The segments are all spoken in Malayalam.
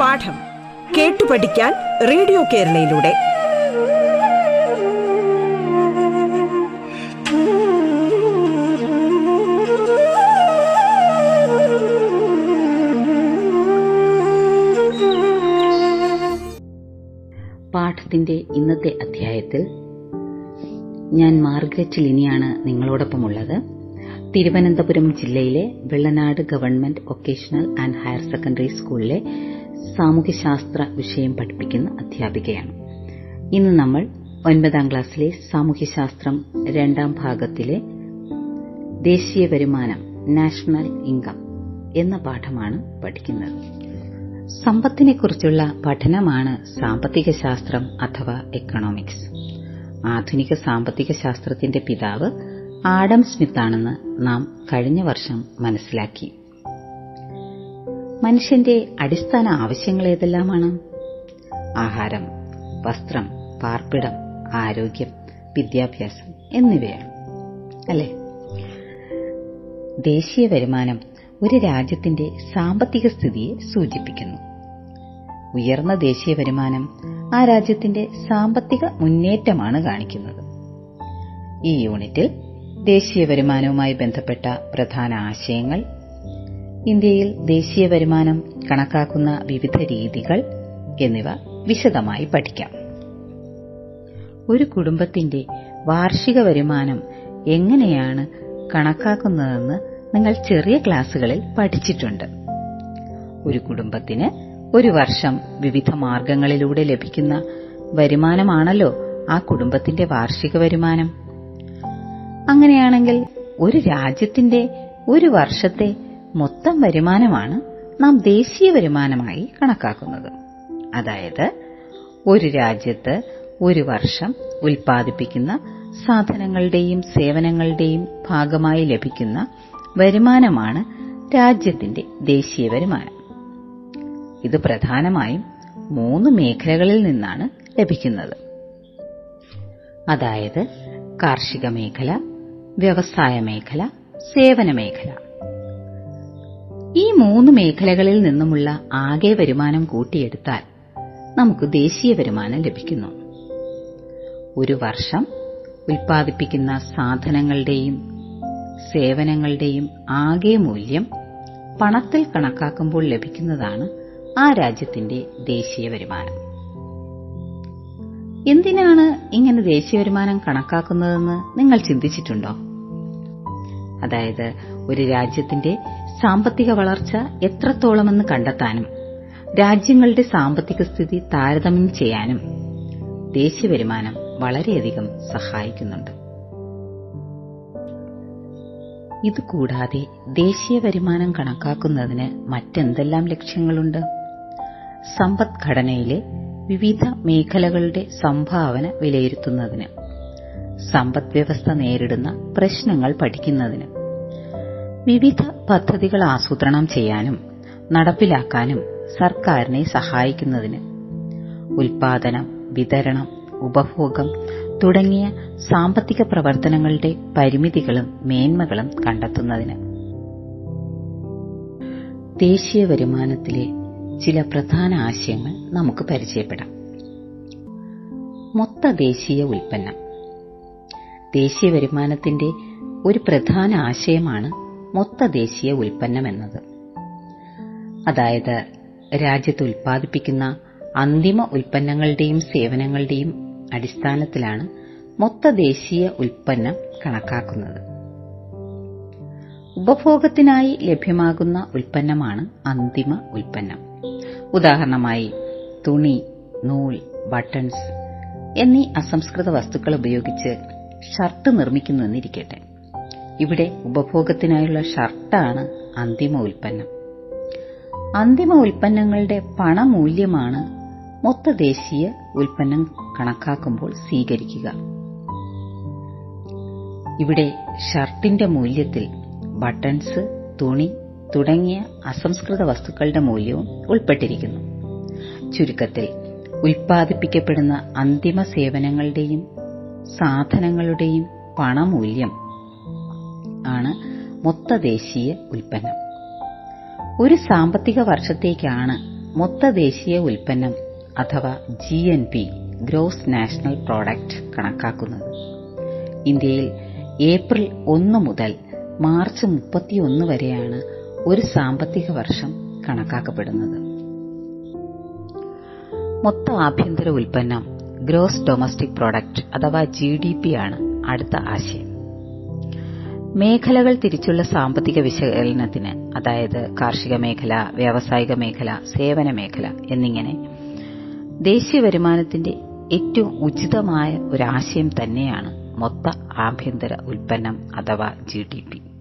പാഠം കേട്ടു പഠിക്കാൻ റേഡിയോ കേരളയിലൂടെ. പാഠത്തിന്റെ ഇന്നത്തെ അധ്യായത്തിൽ ഞാൻ മാർഗരറ്റ് ലിനിയാണ് നിങ്ങളോടൊപ്പമുള്ളത്. തിരുവനന്തപുരം ജില്ലയിലെ Vellanad government vocational and higher secondary സ്കൂളിലെ സാമൂഹ്യശാസ്ത്ര വിഷയം പഠിപ്പിക്കുന്ന അധ്യാപികയാണ്. ഇന്ന് നമ്മൾ ഒൻപതാം ക്ലാസ്സിലെ സാമൂഹ്യശാസ്ത്രം രണ്ടാം ഭാഗത്തിലെ ദേശീയ വരുമാനം നാഷണൽ ഇൻകം എന്ന പാഠമാണ് പഠിക്കുന്നത്. സമ്പത്തിനെക്കുറിച്ചുള്ള പഠനമാണ് സാമ്പത്തിക ശാസ്ത്രം അഥവാ എക്കണോമിക്സ് ആധുനിക സാമ്പത്തിക ശാസ്ത്രത്തിന്റെ പിതാവ് ആഡം സ്മിത്ത് ആണെന്ന് നാം കഴിഞ്ഞ വർഷം മനസ്സിലാക്കി. മനുഷ്യന്റെ അടിസ്ഥാന ആവശ്യങ്ങൾ ഏതെല്ലാമാണ്? ആഹാരം വസ്ത്രം പാർപ്പിടം ആരോഗ്യം വിദ്യാഭ്യാസം എന്നിവയാണ്. അല്ലെ? ദേശീയ വരുമാനം ഒരു രാജ്യത്തിന്റെ സാമ്പത്തിക സ്ഥിതിയെ സൂചിപ്പിക്കുന്നു. ഉയർന്ന ദേശീയ വരുമാനം ആ രാജ്യത്തിന്റെ സാമ്പത്തിക മുന്നേറ്റമാണ് കാണിക്കുന്നത്. ഈ യൂണിറ്റിൽ ദേശീയ വരുമാനവുമായി ബന്ധപ്പെട്ട പ്രധാന ആശയങ്ങൾ ഇന്ത്യയിൽ ദേശീയ വരുമാനം കണക്കാക്കുന്ന വിവിധ രീതികൾ എന്നിവ വിശദമായി പഠിക്കാം. ഒരു കുടുംബത്തിന്റെ വാർഷിക വരുമാനം എങ്ങനെയാണ് കണക്കാക്കുന്നതെന്ന് നിങ്ങൾ ചെറിയ ക്ലാസ്സുകളിൽ പഠിച്ചിട്ടുണ്ട്. ഒരു കുടുംബത്തിന് ഒരു വർഷം വിവിധ മാർഗങ്ങളിലൂടെ ലഭിക്കുന്ന വരുമാനമാണല്ലോ ആ കുടുംബത്തിന്റെ വാർഷിക വരുമാനം. അങ്ങനെയാണെങ്കിൽ ഒരു രാജ്യത്തിന്റെ ഒരു വർഷത്തെ മൊത്തം വരുമാനമാണ് നാം ദേശീയ വരുമാനമായി കണക്കാക്കുന്നത്. അതായത് ഒരു രാജ്യത്ത് ഒരു വർഷം ഉൽപ്പാദിപ്പിക്കുന്ന സാധനങ്ങളുടെയും സേവനങ്ങളുടെയും ഭാഗമായി ലഭിക്കുന്ന വരുമാനമാണ് രാജ്യത്തിന്റെ ദേശീയ വരുമാനം. ഇത് പ്രധാനമായും മൂന്ന് മേഖലകളിൽ നിന്നാണ് ലഭിക്കുന്നത്. അതായത് കാർഷിക മേഖല വ്യവസായ മേഖല സേവന മേഖല. ഈ മൂന്ന് മേഖലകളിൽ നിന്നുമുള്ള ആകെ വരുമാനം കൂട്ടിയെടുത്താൽ നമുക്ക് ദേശീയ വരുമാനം ലഭിക്കുന്നു. ഒരു വർഷം ഉൽപ്പാദിപ്പിക്കുന്ന സാധനങ്ങളുടെയും സേവനങ്ങളുടെയും ആകെ മൂല്യം പണത്തിൽ കണക്കാക്കുമ്പോൾ ലഭിക്കുന്നതാണ് ആ രാജ്യത്തിന്റെ ദേശീയ വരുമാനം. എന്തിനാണ് ഇങ്ങനെ ദേശീയ വരുമാനം കണക്കാക്കുന്നതെന്ന് നിങ്ങൾ ചിന്തിച്ചിട്ടുണ്ടോ? അതായത് ഒരു രാജ്യത്തിന്റെ സാമ്പത്തിക വളർച്ച എത്രത്തോളമെന്ന് കണ്ടെത്താനും രാജ്യങ്ങളുടെ സാമ്പത്തിക സ്ഥിതി താരതമ്യം ചെയ്യാനും ദേശീയ വരുമാനം വളരെയധികം സഹായിക്കുന്നുണ്ട്. ഇതുകൂടാതെ ദേശീയ വരുമാനം കണക്കാക്കുന്നതിന് മറ്റെന്തെല്ലാം ലക്ഷ്യങ്ങളുണ്ട്? സമ്പദ്ഘടനയിലെ വിവിധ മേഖലകളുടെ സംഭാവന വിലയിരുത്തുന്നതിന് സമ്പദ് വ്യവസ്ഥ നേരിടുന്ന പ്രശ്നങ്ങൾ പഠിക്കുന്നതിന് വിവിധ പദ്ധതികൾ ആസൂത്രണം ചെയ്യാനും നടപ്പിലാക്കാനും സർക്കാരിനെ സഹായിക്കുന്നതിന് ഉൽപാദനം വിതരണം ഉപഭോഗം തുടങ്ങിയ സാമ്പത്തിക പ്രവർത്തനങ്ങളുടെ പരിമിതികളും മേന്മകളും കണ്ടെത്തുന്നതിന് ദേശീയ വരുമാനത്തിലെ ചില പ്രധാന ആശയങ്ങൾ നമുക്ക് പരിചയപ്പെടാം. മൊത്ത ദേശീയ ഉൽപ്പന്നം. ദേശീയ വരുമാനത്തിന്റെ ഒരു പ്രധാന ആശയമാണ് മൊത്ത ദേശീയ ഉൽപ്പന്നം എന്നത്. അതായത് രാജ്യത്ത് ഉൽപ്പാദിപ്പിക്കുന്ന അന്തിമ ഉൽപ്പന്നങ്ങളുടെയും സേവനങ്ങളുടെയും അടിസ്ഥാനത്തിലാണ് മൊത്ത ദേശീയ ഉൽപ്പന്നം കണക്കാക്കുന്നത്. ഉപഭോഗത്തിനായി ലഭ്യമാകുന്ന ഉൽപ്പന്നമാണ് അന്തിമ ഉൽപ്പന്നം. ഉദാഹരണമായി തുണി നൂൽ ബട്ടൺസ് എന്നീ അസംസ്കൃത വസ്തുക്കൾ ഉപയോഗിച്ച് ഷർട്ട് നിർമ്മിക്കുന്നുവെന്നിരിക്കട്ടെ ഇവിടെ ഉപഭോഗത്തിനായുള്ള ഷർട്ടാണ് അന്തിമ ഉൽപ്പന്നം. അന്തിമ ഉൽപ്പന്നങ്ങളുടെ പണമൂല്യമാണ് മൊത്ത ദേശീയ ഉൽപ്പന്നം കണക്കാക്കുമ്പോൾ സ്വീകരിക്കുക. ഇവിടെ ഷർട്ടിന്റെ മൂല്യത്തിൽ ബട്ടൺസ് തുണി തുടങ്ങിയ അസംസ്കൃത വസ്തുക്കളുടെ മൂല്യവും ഉൾപ്പെട്ടിരിക്കുന്നു. ചുരുക്കത്തിൽ ഉൽപ്പാദിപ്പിക്കപ്പെടുന്ന അന്തിമ സേവനങ്ങളുടെയും സാധനങ്ങളുടെയും പണമൂല്യം ആണ് മൊത്തദേശീയ ഉൽപ്പന്നം. ഒരു സാമ്പത്തിക വർഷത്തേക്കാണ് മൊത്തദേശീയ ഉൽപ്പന്നം അഥവാ G N P gross national product കണക്കാക്കുന്നത്. ഇന്ത്യയിൽ ഏപ്രിൽ ഒന്ന് മുതൽ മാർച്ച് മുപ്പത്തിയൊന്ന് വരെയാണ് ഒരു സാമ്പത്തിക വർഷം കണക്കാക്കപ്പെടുന്നത്. മൊത്ത ആഭ്യന്തര ഉൽപ്പന്നം ഗ്രോസ് ഡൊമസ്റ്റിക് പ്രോഡക്റ്റ് അഥവാ ജി ഡി പി ആണ് അടുത്ത ആശയം. മേഖലകൾ തിരിച്ചുള്ള സാമ്പത്തിക വിശകലനത്തിന് അതായത് കാർഷിക മേഖല വ്യാവസായിക മേഖല സേവന മേഖല എന്നിങ്ങനെ ദേശീയ വരുമാനത്തിന്റെ ഏറ്റവും ഉചിതമായ ഒരാശയം തന്നെയാണ് മൊത്ത ആഭ്യന്തര ഉൽപ്പന്നം അഥവാ ജി ഡി പി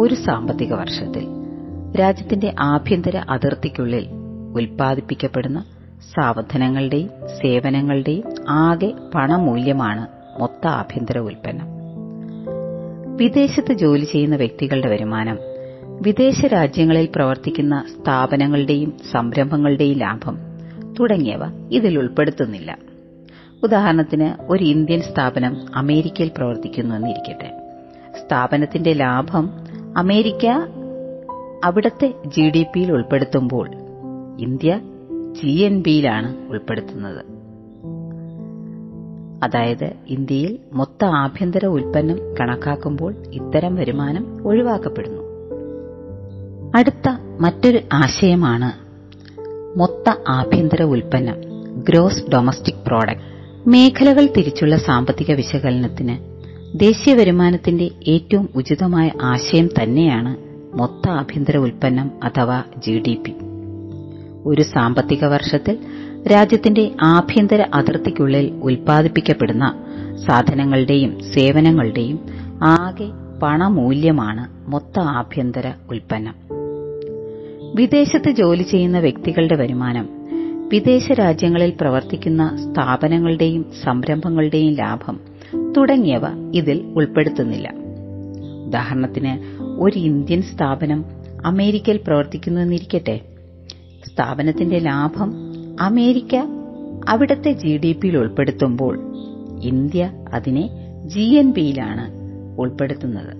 ഒരു സാമ്പത്തിക വർഷത്തിൽ രാജ്യത്തിന്റെ ആഭ്യന്തര അതിർത്തിക്കുള്ളിൽ ഉൽപ്പാദിപ്പിക്കപ്പെടുന്ന സാധനങ്ങളുടെയും സേവനങ്ങളുടെയും ആകെ പണമൂല്യമാണ് മൊത്ത ആഭ്യന്തര ഉൽപ്പന്നം. വിദേശത്ത് ജോലി ചെയ്യുന്ന വ്യക്തികളുടെ വരുമാനം വിദേശ രാജ്യങ്ങളിൽ പ്രവർത്തിക്കുന്ന സ്ഥാപനങ്ങളുടെയും സംരംഭങ്ങളുടെയും ലാഭം തുടങ്ങിയവ ഇതിൽ ഉൾപ്പെടുത്തുന്നില്ല. ഉദാഹരണത്തിന് ഒരു ഇന്ത്യൻ സ്ഥാപനം അമേരിക്കയിൽ പ്രവർത്തിക്കുന്നു എന്നിരിക്കട്ടെ സ്ഥാപനത്തിന്റെ ലാഭം അമേരിക്ക അവിടത്തെ ജി ഡി പിയിൽ ഉൾപ്പെടുത്തുമ്പോൾ ഇന്ത്യ ജി എൻ ബിയിലാണ് ഉൾപ്പെടുത്തുന്നത്. അതായത് ഇന്ത്യയിൽ മൊത്ത ആഭ്യന്തര ഉൽപ്പന്നം കണക്കാക്കുമ്പോൾ ഇത്തരം വരുമാനം ഒഴിവാക്കപ്പെടുന്നു. അടുത്ത മറ്റൊരു ആശയമാണ് മൊത്ത ആഭ്യന്തര ഉൽപ്പന്നം ഗ്രോസ് ഡൊമസ്റ്റിക് പ്രോഡക്റ്റ്. മേഖലകൾ തിരിച്ചുള്ള സാമ്പത്തിക വിശകലനത്തിന് ദേശീയ വരുമാനത്തിന്റെ ഏറ്റവും ഉചിതമായ ആശയം തന്നെയാണ് മൊത്ത ആഭ്യന്തര ഉൽപ്പന്നം അഥവാ ജി ഡി പി. ഒരു സാമ്പത്തിക വർഷത്തിൽ രാജ്യത്തിന്റെ ആഭ്യന്തര അതിർത്തിക്കുള്ളിൽ ഉൽപ്പാദിപ്പിക്കപ്പെടുന്ന സാധനങ്ങളുടെയും സേവനങ്ങളുടെയും ആകെ പണമൂല്യമാണ് മൊത്ത ആഭ്യന്തര ഉൽപ്പന്നം. വിദേശത്ത് ജോലി ചെയ്യുന്ന വ്യക്തികളുടെ വരുമാനം വിദേശ രാജ്യങ്ങളിൽ പ്രവർത്തിക്കുന്ന സ്ഥാപനങ്ങളുടെയും സംരംഭങ്ങളുടെയും ലാഭം തുടങ്ങിയവ ഇതിൽ ഉൾപ്പെടുത്തുന്നില്ല. ഉദാഹരണത്തിന് ഒരു ഇന്ത്യൻ സ്ഥാപനം അമേരിക്കയിൽ പ്രവർത്തിക്കുന്നുവെന്നിരിക്കട്ടെ സ്ഥാപനത്തിന്റെ ലാഭം അമേരിക്ക അവിടത്തെ ജി ഡി പിയിൽ ഉൾപ്പെടുത്തുമ്പോൾ ഇന്ത്യ അതിനെ ജി എൻ പിയിലാണ് ഉൾപ്പെടുത്തുന്നത്.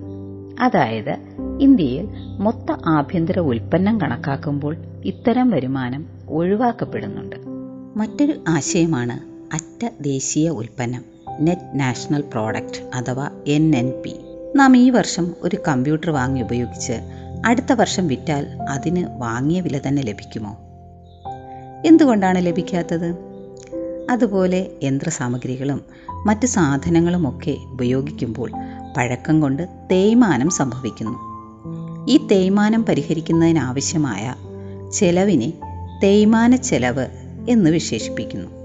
അതായത് ഇന്ത്യയിൽ മൊത്ത ആഭ്യന്തര ഉൽപ്പന്നം കണക്കാക്കുമ്പോൾ ഇത്തരം വരുമാനം ഒഴിവാക്കപ്പെടുന്നുണ്ട്. മറ്റൊരു ആശയമാണ് അറ്റ ദേശീയ ഉൽപ്പന്നം. നെറ്റ് നാഷണൽ പ്രോഡക്റ്റ് അഥവാ എൻ എൻ പി. നാം ഈ വർഷം ഒരു കമ്പ്യൂട്ടർ വാങ്ങി ഉപയോഗിച്ച് അടുത്ത വർഷം വിറ്റാൽ അതിന് വാങ്ങിയ വില തന്നെ ലഭിക്കുമോ? എന്തുകൊണ്ടാണ് ലഭിക്കാത്തത്? അതുപോലെ യന്ത്രസാമഗ്രികളും മറ്റ് സാധനങ്ങളുമൊക്കെ ഉപയോഗിക്കുമ്പോൾ പഴക്കം കൊണ്ട് തേയ്മാനം സംഭവിക്കുന്നു. ഈ തേയ്മാനം പരിഹരിക്കുന്നതിനാവശ്യമായ ചെലവിനെ തേയ്മാന ചെലവ് എന്ന് വിശേഷിപ്പിക്കുന്നു.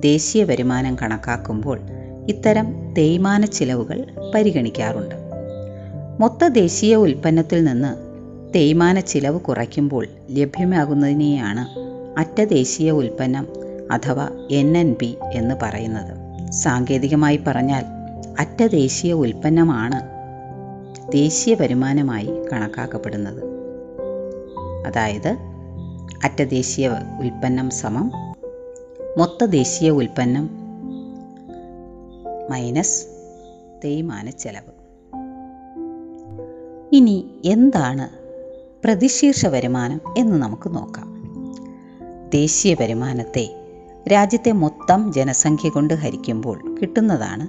ദേശീയ വരുമാനം കണക്കാക്കുമ്പോൾ ഇത്തരം തേയ്മാന ചിലവുകൾ പരിഗണിക്കാറുണ്ട്. മൊത്ത ദേശീയ ഉൽപ്പന്നത്തിൽ നിന്ന് തേയ്മാന ചിലവ് കുറയ്ക്കുമ്പോൾ ലഭ്യമാകുന്നതിനെയാണ് അറ്റ ദേശീയ ഉൽപ്പന്നം അഥവാ എൻ എൻ പി എന്ന് പറയുന്നത്. സാങ്കേതികമായി പറഞ്ഞാൽ അറ്റ ദേശീയ ഉൽപ്പന്നമാണ് ദേശീയ വരുമാനമായി കണക്കാക്കപ്പെടുന്നത്. അതായത് അറ്റ ദേശീയ ഉൽപ്പന്നം സമം മൊത്ത ദേശീയ ഉൽപ്പന്നം മൈനസ് തേയ്മാന ചെലവ്. ഇനി എന്താണ് പ്രതിശീർഷ വരുമാനം എന്ന് നമുക്ക് നോക്കാം. ദേശീയ വരുമാനത്തെ രാജ്യത്തെ മൊത്തം ജനസംഖ്യ കൊണ്ട് ഹരിക്കുമ്പോൾ കിട്ടുന്നതാണ്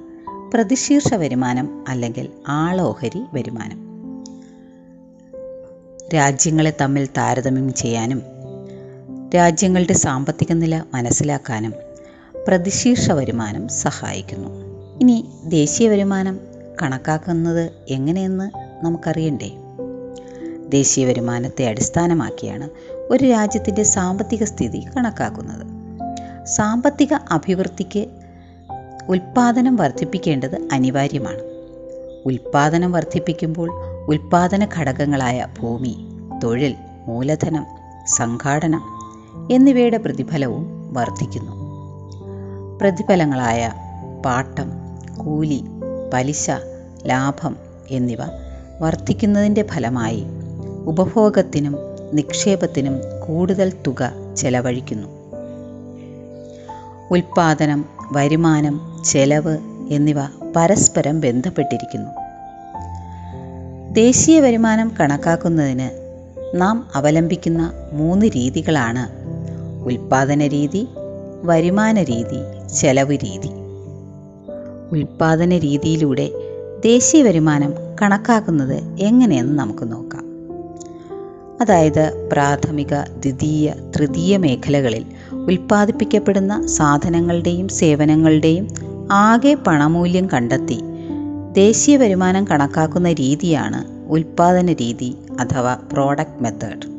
പ്രതിശീർഷ വരുമാനം അല്ലെങ്കിൽ ആളോഹരി വരുമാനം. രാജ്യങ്ങളെ തമ്മിൽ താരതമ്യം ചെയ്യാനും രാജ്യങ്ങളുടെ സാമ്പത്തിക നില മനസ്സിലാക്കാനും പ്രതിശീർഷ വരുമാനം സഹായിക്കുന്നു. ഇനി ദേശീയ വരുമാനം കണക്കാക്കുന്നത് എങ്ങനെയെന്ന് നമുക്കറിയണ്ടേ? ദേശീയ വരുമാനത്തെ അടിസ്ഥാനമാക്കിയാണ് ഒരു രാജ്യത്തിന്റെ സാമ്പത്തിക സ്ഥിതി കണക്കാക്കുന്നത്. സാമ്പത്തിക അഭിവൃദ്ധിക്ക് ഉൽപ്പാദനം വർദ്ധിപ്പിക്കേണ്ടത് അനിവാര്യമാണ്. ഉൽപ്പാദനം വർദ്ധിപ്പിക്കുമ്പോൾ ഉൽപ്പാദന ഘടകങ്ങളായ ഭൂമി തൊഴിൽ മൂലധനം സംഘാടനം എന്നിവയുടെ പ്രതിഫലവും വർദ്ധിക്കുന്നു. പ്രതിഫലങ്ങളായ പാട്ടം കൂലി പലിശ ലാഭം എന്നിവ വർദ്ധിക്കുന്നതിന്റെ ഫലമായി ഉപഭോഗത്തിനും നിക്ഷേപത്തിനും കൂടുതൽ തുക ചെലവഴിക്കുന്നു. ഉൽപാദനം വരുമാനം ചെലവ് എന്നിവ പരസ്പരം ബന്ധപ്പെട്ടിരിക്കുന്നു. ദേശീയ വരുമാനം കണക്കാക്കുന്നതിന് നാം അവലംബിക്കുന്ന മൂന്ന് രീതികളാണ് ഉൽപാദന രീതി വരുമാന രീതി ചെലവ് രീതി. ഉൽപാദന രീതിയിലൂടെ ദേശീയ വരുമാനം കണക്കാക്കുന്നത് എങ്ങനെയെന്ന് നമുക്ക് നോക്കാം. അതായത് പ്രാഥമിക ദ്വിതീയ തൃതീയ മേഖലകളിൽ ഉൽപ്പാദിപ്പിക്കപ്പെടുന്ന സാധനങ്ങളുടെയും സേവനങ്ങളുടെയും ആകെ പണമൂല്യം കണ്ടെത്തി ദേശീയ വരുമാനം കണക്കാക്കുന്ന രീതിയാണ് ഉൽപാദന രീതി അഥവാ പ്രോഡക്റ്റ് മെത്തേഡ്.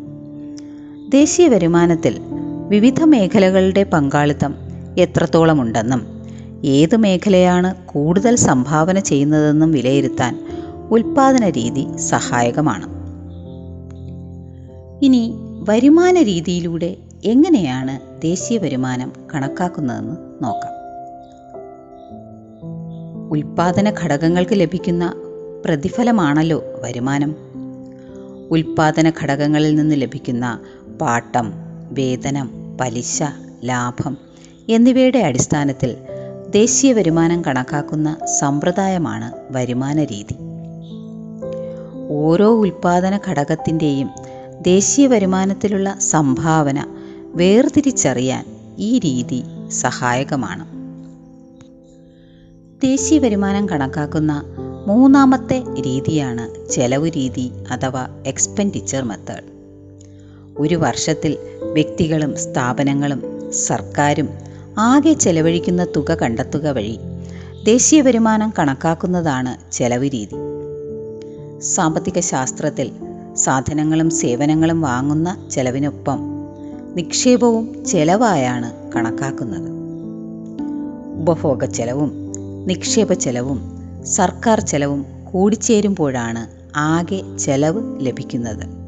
ദേശീയ വരുമാനത്തിൽ വിവിധ മേഖലകളുടെ പങ്കാളിത്തം എത്രത്തോളമുണ്ടെന്നും ഏത് മേഖലയാണ് കൂടുതൽ സംഭാവന ചെയ്യുന്നതെന്നും വിലയിരുത്താൻ ഉൽപാദന രീതി സഹായകമാണ്. ഇനി വരുമാന രീതിയിലൂടെ എങ്ങനെയാണ് ദേശീയ വരുമാനം കണക്കാക്കുന്നതെന്ന് നോക്കാം. ഉൽപാദന ഘടകങ്ങൾക്ക് ലഭിക്കുന്ന പ്രതിഫലമാണല്ലോ വരുമാനം. ഉൽപാദന ഘടകങ്ങളിൽ നിന്ന് ലഭിക്കുന്ന പാട്ടം വേതനം പലിശ ലാഭം എന്നിവയുടെ അടിസ്ഥാനത്തിൽ ദേശീയ വരുമാനം കണക്കാക്കുന്ന സമ്പ്രദായമാണ് വരുമാന രീതി. ഓരോ ഉൽപാദന ഘടകത്തിന്റെയും ദേശീയ വരുമാനത്തിലുള്ള സംഭാവന വേർതിരിച്ചറിയാൻ ഈ രീതി സഹായകമാണ്. ദേശീയ വരുമാനം കണക്കാക്കുന്ന മൂന്നാമത്തെ രീതിയാണ് ചെലവ് രീതി അഥവാ എക്സ്പെൻഡിച്ചർ മെത്തേഡ് ഒരു വർഷത്തിൽ വ്യക്തികളും സ്ഥാപനങ്ങളും സർക്കാരും ആകെ ചെലവഴിക്കുന്ന തുക കണ്ടെത്തുക വഴി ദേശീയ വരുമാനം കണക്കാക്കുന്നതാണ് ചെലവ് രീതി. സാമ്പത്തിക ശാസ്ത്രത്തിൽ സാധനങ്ങളും സേവനങ്ങളും വാങ്ങുന്ന ചെലവിനൊപ്പം നിക്ഷേപവും ചെലവായാണ് കണക്കാക്കുന്നത്. ഉപഭോഗ ചെലവും നിക്ഷേപ ചെലവും സർക്കാർ ചെലവും കൂടിച്ചേരുമ്പോഴാണ് ആകെ ചെലവ് ലഭിക്കുന്നത്.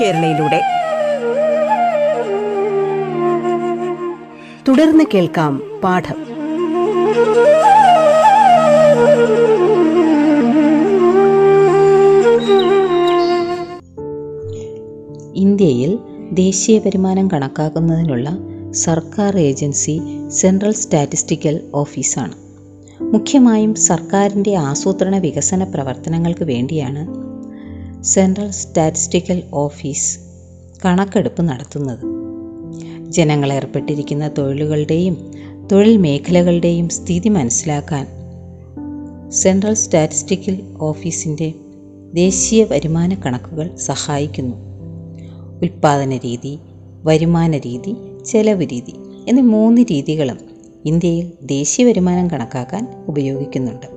കേരളയിലൂടെ. തുടർന്ന് കേൾക്കാം പാഠം. ഇന്ത്യയിൽ ദേശീയ വരുമാനം കണക്കാക്കുന്നതിനുള്ള സർക്കാർ ഏജൻസി സെൻട്രൽ സ്റ്റാറ്റിസ്റ്റിക്കൽ ഓഫീസാണ്. മുഖ്യമായും സർക്കാരിന്റെ ആസൂത്രണ വികസന പ്രവർത്തനങ്ങൾക്ക് വേണ്ടിയാണ് സെൻട്രൽ സ്റ്റാറ്റിസ്റ്റിക്കൽ ഓഫീസ് കണക്കെടുപ്പ് നടത്തുന്നത്. ജനങ്ങൾ ഏർപ്പെട്ടിരിക്കുന്ന തൊഴിലുകളുടെയും തൊഴിൽ മേഖലകളുടെയും സ്ഥിതി മനസ്സിലാക്കാൻ സെൻട്രൽ സ്റ്റാറ്റിസ്റ്റിക്കൽ ഓഫീസിന്റെ ദേശീയ വരുമാന കണക്കുകൾ സഹായിക്കുന്നു. ഉൽപാദന രീതി വരുമാന രീതി ചെലവ് രീതി എന്നീ മൂന്ന് രീതികളും ഇന്ത്യയിൽ ദേശീയ വരുമാനം കണക്കാക്കാൻ ഉപയോഗിക്കുന്നുണ്ട്.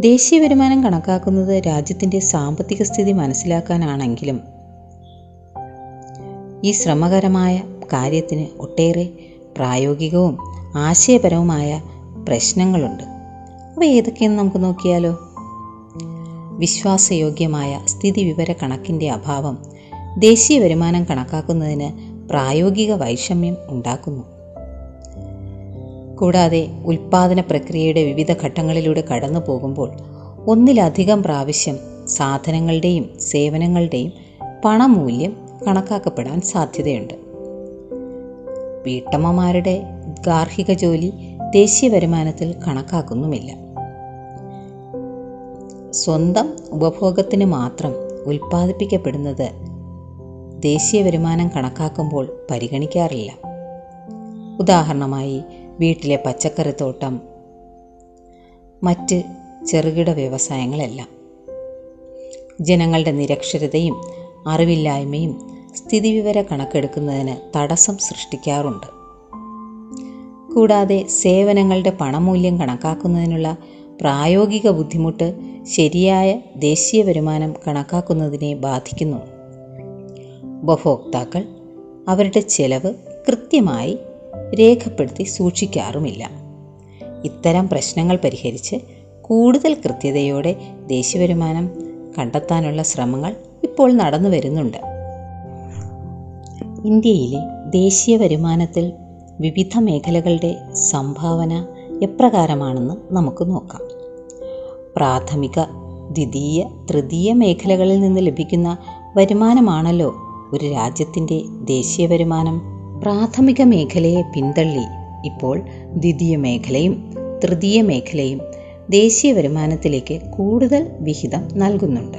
ദേശീയ വരുമാനം കണക്കാക്കുന്നത് രാജ്യത്തിന്റെ സാമ്പത്തിക സ്ഥിതി മനസ്സിലാക്കാനാണെങ്കിലും ഈ ശ്രമകരമായ കാര്യത്തിന് ഒട്ടേറെ പ്രായോഗികവും ആശയപരവുമായ പ്രശ്നങ്ങളുണ്ട്. അവ ഏതൊക്കെയെന്ന് നമുക്ക് നോക്കിയാലോ? വിശ്വാസയോഗ്യമായ സ്ഥിതി വിവര കണക്കിന്റെ അഭാവം ദേശീയ വരുമാനം കണക്കാക്കുന്നതിന് പ്രായോഗിക വൈഷമ്യം ഉണ്ടാക്കുന്നു. കൂടാതെ ഉൽപാദന പ്രക്രിയയുടെ വിവിധ ഘട്ടങ്ങളിലൂടെ കടന്നു പോകുമ്പോൾ ഒന്നിലധികം പ്രാവശ്യം സാധനങ്ങളുടെയും സേവനങ്ങളുടെയും പണമൂല്യം കണക്കാക്കപ്പെടാൻ സാധ്യതയുണ്ട്. വീട്ടമ്മമാരുടെ ഗാർഹിക ജോലി ദേശീയ വരുമാനത്തിൽ കണക്കാക്കുന്നുമില്ല. സ്വന്തം ഉപഭോഗത്തിന് മാത്രം ഉൽപ്പാദിപ്പിക്കപ്പെടുന്നത് ദേശീയ വരുമാനം കണക്കാക്കുമ്പോൾ പരിഗണിക്കാറില്ല. ഉദാഹരണമായി വീട്ടിലെ പച്ചക്കറിത്തോട്ടം മറ്റ് ചെറുകിട വ്യവസായങ്ങളെല്ലാം. ജനങ്ങളുടെ നിരക്ഷരതയും അറിവില്ലായ്മയും സ്ഥിതിവിവര കണക്കെടുക്കുന്നതിന് തടസ്സം സൃഷ്ടിക്കാറുണ്ട്. കൂടാതെ സേവനങ്ങളുടെ പണമൂല്യം കണക്കാക്കുന്നതിനുള്ള പ്രായോഗിക ബുദ്ധിമുട്ട് ശരിയായ ദേശീയ വരുമാനം കണക്കാക്കുന്നതിനെ ബാധിക്കുന്നു. ഉപഭോക്താക്കൾ അവരുടെ ചെലവ് കൃത്യമായി രേഖപ്പെടുത്തി സൂക്ഷിക്കാറുമില്ല. ഇത്തരം പ്രശ്നങ്ങൾ പരിഹരിച്ച് കൂടുതൽ കൃത്യതയോടെ ദേശീയവരുമാനം കണ്ടെത്താനുള്ള ശ്രമങ്ങൾ ഇപ്പോൾ നടന്നു വരുന്നുണ്ട്. ഇന്ത്യയിലെ ദേശീയ വരുമാനത്തിൽ വിവിധ മേഖലകളുടെ സംഭാവന എപ്രകാരമാണെന്ന് നമുക്ക് നോക്കാം. പ്രാഥമിക ദ്വിതീയ തൃതീയ മേഖലകളിൽ നിന്ന് ലഭിക്കുന്ന വരുമാനമാണല്ലോ ഒരു രാജ്യത്തിന്റെ ദേശീയ വരുമാനം പ്രാഥമിക മേഖലയെ പിന്തള്ളി. ഇപ്പോൾ ദ്വിതീയ മേഖലയും തൃതീയ മേഖലയും ദേശീയ വരുമാനത്തിലേക്ക് കൂടുതൽ വിഹിതം നൽകുന്നുണ്ട്.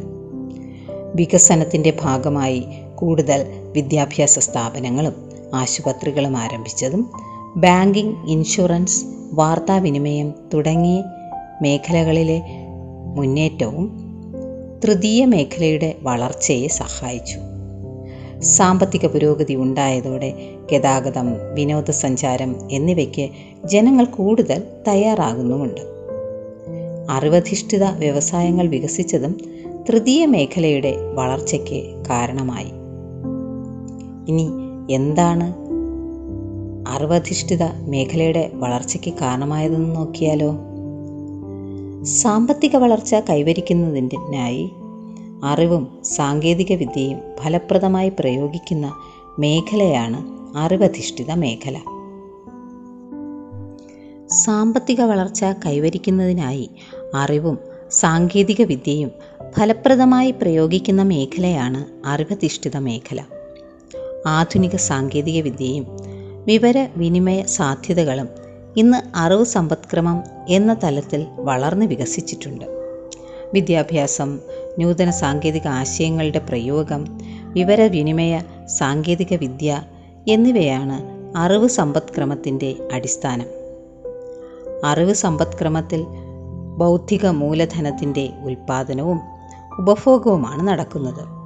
വികസനത്തിന്റെ ഭാഗമായി കൂടുതൽ വിദ്യാഭ്യാസ സ്ഥാപനങ്ങളും ആശുപത്രികളും ആരംഭിച്ചതും ബാങ്കിംഗ് ഇൻഷുറൻസ് വാർത്താവിനിമയം തുടങ്ങിയ മേഖലകളിലെ മുന്നേറ്റവും തൃതീയ മേഖലയുടെ വളർച്ചയെ സഹായിച്ചു. സാമ്പത്തിക പുരോഗതി ഉണ്ടായതോടെ ഗതാഗതം വിനോദസഞ്ചാരം എന്നിവയ്ക്ക് ജനങ്ങൾ കൂടുതൽ തയ്യാറാകുന്നുമുണ്ട്. അറിവധിഷ്ഠിത വ്യവസായങ്ങൾ വികസിച്ചതും തൃതീയ മേഖലയുടെ വളർച്ചയ്ക്ക് കാരണമായി. ഇനി എന്താണ് അറിവധിഷ്ഠിത മേഖലയുടെ വളർച്ചയ്ക്ക് കാരണമായതെന്ന് നോക്കിയാലോ? സാമ്പത്തിക വളർച്ച കൈവരിക്കുന്നതിനായി അറിവും സാങ്കേതിക വിദ്യയും ഫലപ്രദമായി പ്രയോഗിക്കുന്ന മേഖലയാണ് അറിവധിഷ്ഠിത മേഖല. സാമ്പത്തിക വളർച്ച കൈവരിക്കുന്നതിനായി അറിവും സാങ്കേതിക വിദ്യയും ഫലപ്രദമായി പ്രയോഗിക്കുന്ന മേഖലയാണ് അറിവധിഷ്ഠിത മേഖല. ആധുനിക സാങ്കേതിക വിദ്യയും വിവര വിനിമയ സാധ്യതകളും ഇന്ന് അറിവ് സമ്പത്ക്രമം എന്ന തലത്തിൽ വളർന്ന് വികസിച്ചിട്ടുണ്ട്. വിദ്യാഭ്യാസം നൂതന സാങ്കേതിക ആശയങ്ങളുടെ പ്രയോഗം വിവരവിനിമയ സാങ്കേതിക വിദ്യ എന്നിവയാണ് അറിവ് സമ്പദ്ക്രമത്തിന്റെ അടിസ്ഥാനം. അറിവ് സമ്പദ്ക്രമത്തിൽ ബൗദ്ധിക മൂലധനത്തിന്റെ ഉൽപ്പാദനവും ഉപഭോഗവുമാണ് നടക്കുന്നത്.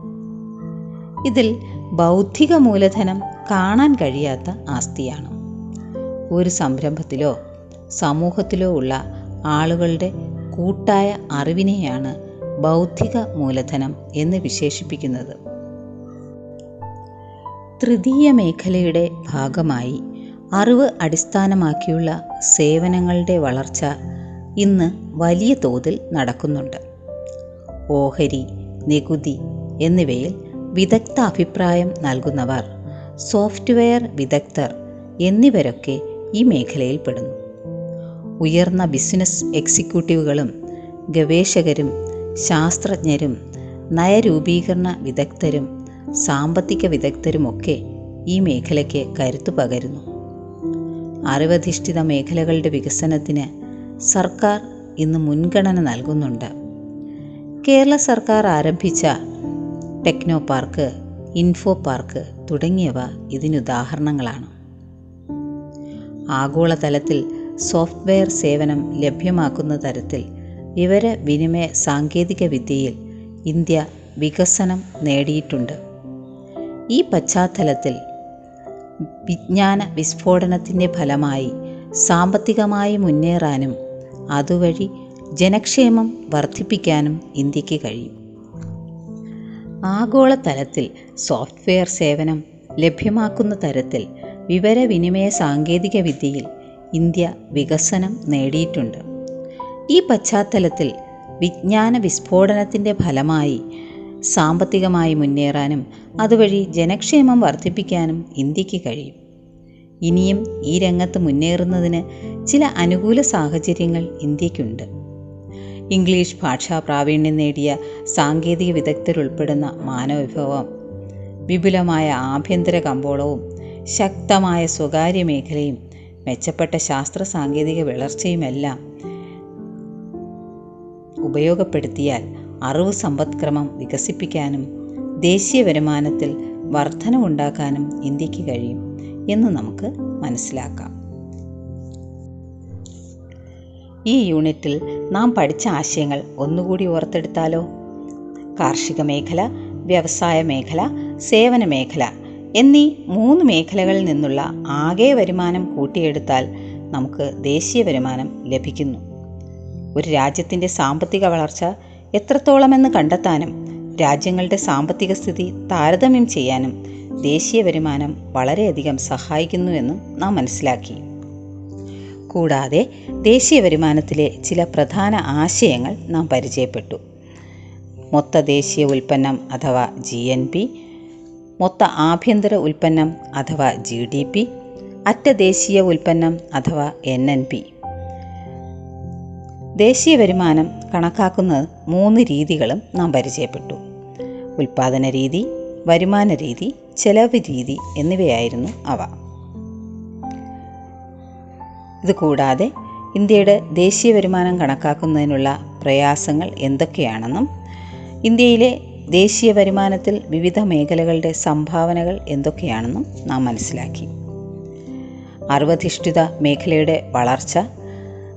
ഇതിൽ ബൗദ്ധിക മൂലധനം കാണാൻ കഴിയാത്ത ആസ്തിയാണ്. ഒരു സംരംഭത്തിലോ സമൂഹത്തിലോ ഉള്ള ആളുകളുടെ കൂട്ടായ അറിവിനെയാണ് ബൗദ്ധിക മൂലധനം എന്ന് വിശേഷിപ്പിക്കുന്നത്. തൃതീയ മേഖലയുടെ ഭാഗമായി അറിവ് അടിസ്ഥാനമാക്കിയുള്ള സേവനങ്ങളുടെ വളർച്ച ഇന്ന് വലിയ തോതിൽ നടക്കുന്നുണ്ട്. ഓഹരി നികുതി എന്നിവയിൽ വിദഗ്ധ അഭിപ്രായം നൽകുന്നവർ സോഫ്റ്റ്വെയർ വിദഗ്ധർ എന്നിവരൊക്കെ ഈ മേഖലയിൽ പെടുന്നു ഉയർന്ന ബിസിനസ് എക്സിക്യൂട്ടീവുകളും ഗവേഷകരും ശാസ്ത്രജ്ഞരും നയരൂപീകരണ വിദഗ്ധരും സാമ്പത്തിക വിദഗ്ധരുമൊക്കെ ഈ മേഖലയ്ക്ക് കരുത്തു പകരുന്നു. അറിവധിഷ്ഠിത മേഖലകളുടെ വികസനത്തിന് സർക്കാർ ഇന്ന് മുൻഗണന നൽകുന്നുണ്ട്. കേരള സർക്കാർ ആരംഭിച്ച ടെക്നോ പാർക്ക് ഇൻഫോ പാർക്ക് തുടങ്ങിയവ ഇതിനുദാഹരണങ്ങളാണ്. ആഗോളതലത്തിൽ സോഫ്റ്റ്വെയർ സേവനം ലഭ്യമാക്കുന്ന തരത്തിൽ വിവരവിനിമയ സാങ്കേതിക വിദ്യയിൽ ഇന്ത്യ വികസനം നേടിയിട്ടുണ്ട്. ഈ പശ്ചാത്തലത്തിൽ വിജ്ഞാന വിസ്ഫോടനത്തിന്റെ ഫലമായി സാമ്പത്തികമായി മുന്നേറാനും അതുവഴി ജനക്ഷേമം വർദ്ധിപ്പിക്കാനും ഇന്ത്യയ്ക്ക് കഴിയും. ആഗോളതലത്തിൽ സോഫ്റ്റ്വെയർ സേവനം ലഭ്യമാക്കുന്ന തരത്തിൽ വിവരവിനിമയ സാങ്കേതിക വിദ്യയിൽ ഇന്ത്യ വികസനം നേടിയിട്ടുണ്ട്. ഈ പശ്ചാത്തലത്തിൽ വിജ്ഞാന വിസ്ഫോടനത്തിന്റെ ഫലമായി സാമ്പത്തികമായി മുന്നേറാനും അതുവഴി ജനക്ഷേമം വർദ്ധിപ്പിക്കാനും ഇന്ത്യയ്ക്ക് കഴിയും. ഇനിയും ഈ രംഗത്ത് മുന്നേറുന്നതിന് ചില അനുകൂല സാഹചര്യങ്ങൾ ഇന്ത്യക്കുണ്ട് ഇംഗ്ലീഷ് ഭാഷാ പ്രാവീണ്യം നേടിയ സാങ്കേതിക വിദഗ്ധരുൾപ്പെടുന്ന മാനവവിഭവം വിപുലമായ ആഭ്യന്തര കമ്പോളവും ശക്തമായ സ്വകാര്യ മേഖലയും മെച്ചപ്പെട്ട ശാസ്ത്ര സാങ്കേതിക വളർച്ചയുമെല്ലാം ഉപയോഗപ്പെടുത്തിയാൽ അറിവ് സമ്പദ്ക്രമം വികസിപ്പിക്കാനും ദേശീയ വരുമാനത്തിൽ വർധനവുണ്ടാക്കാനും ഇന്ത്യയ്ക്ക് കഴിയും എന്ന് നമുക്ക് മനസ്സിലാക്കാം. ഈ യൂണിറ്റിൽ നാം പഠിച്ച ആശയങ്ങൾ ഒന്നുകൂടി ഓർത്തെടുത്താലോ? കാർഷിക മേഖല വ്യവസായ മേഖല സേവന മേഖല എന്നീ മൂന്ന് മേഖലകളിൽ നിന്നുള്ള ആകെ വരുമാനം കൂട്ടിയെടുത്താൽ നമുക്ക് ദേശീയ വരുമാനം ലഭിക്കുന്നു. ഒരു രാജ്യത്തിന്റെ സാമ്പത്തിക വളർച്ച എത്രത്തോളമെന്ന് കണ്ടെത്താനും രാജ്യങ്ങളുടെ സാമ്പത്തിക സ്ഥിതി താരതമ്യം ചെയ്യാനും ദേശീയ വരുമാനം വളരെയധികം സഹായിക്കുന്നുവെന്ന് നാം മനസ്സിലാക്കി. കൂടാതെ ദേശീയ വരുമാനത്തിലെ ചില പ്രധാന ആശയങ്ങൾ നാം പരിചയപ്പെട്ടു. മൊത്ത ദേശീയ ഉൽപ്പന്നം അഥവാ ജി എൻ പി മൊത്ത ആഭ്യന്തര ഉൽപ്പന്നം അഥവാ ജി ഡി പി അറ്റ ദേശീയ ഉൽപ്പന്നം അഥവാ എൻ എൻ പി. ദേശീയ വരുമാനം കണക്കാക്കുന്ന മൂന്ന് രീതികളും നാം പരിചയപ്പെട്ടു. ഉൽപാദന രീതി വരുമാന രീതി ചെലവ് രീതി എന്നിവയായിരുന്നു അവ. ഇത് കൂടാതെ ഇന്ത്യയുടെ ദേശീയ വരുമാനം കണക്കാക്കുന്നതിനുള്ള പ്രയാസങ്ങൾ എന്തൊക്കെയാണെന്നും ഇന്ത്യയിലെ ദേശീയ വരുമാനത്തിൽ വിവിധ മേഖലകളുടെ സംഭാവനകൾ എന്തൊക്കെയാണെന്നും നാം മനസ്സിലാക്കി. അറിവധിഷ്ഠിത മേഖലയുടെ വളർച്ച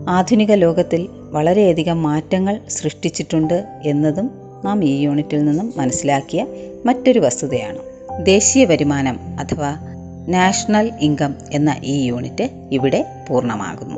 ആധുനിക ലോകത്തിൽ വളരെയധികം മാറ്റങ്ങൾ സൃഷ്ടിച്ചിട്ടുണ്ട് എന്നതും നാം ഈ യൂണിറ്റിൽ നിന്നും മനസ്സിലാക്കിയ മറ്റൊരു വസ്തുതയാണ്. ദേശീയ വരുമാനം അഥവാ നാഷണൽ ഇൻകം എന്ന ഈ യൂണിറ്റ് ഇവിടെ പൂർണമാകുന്നു.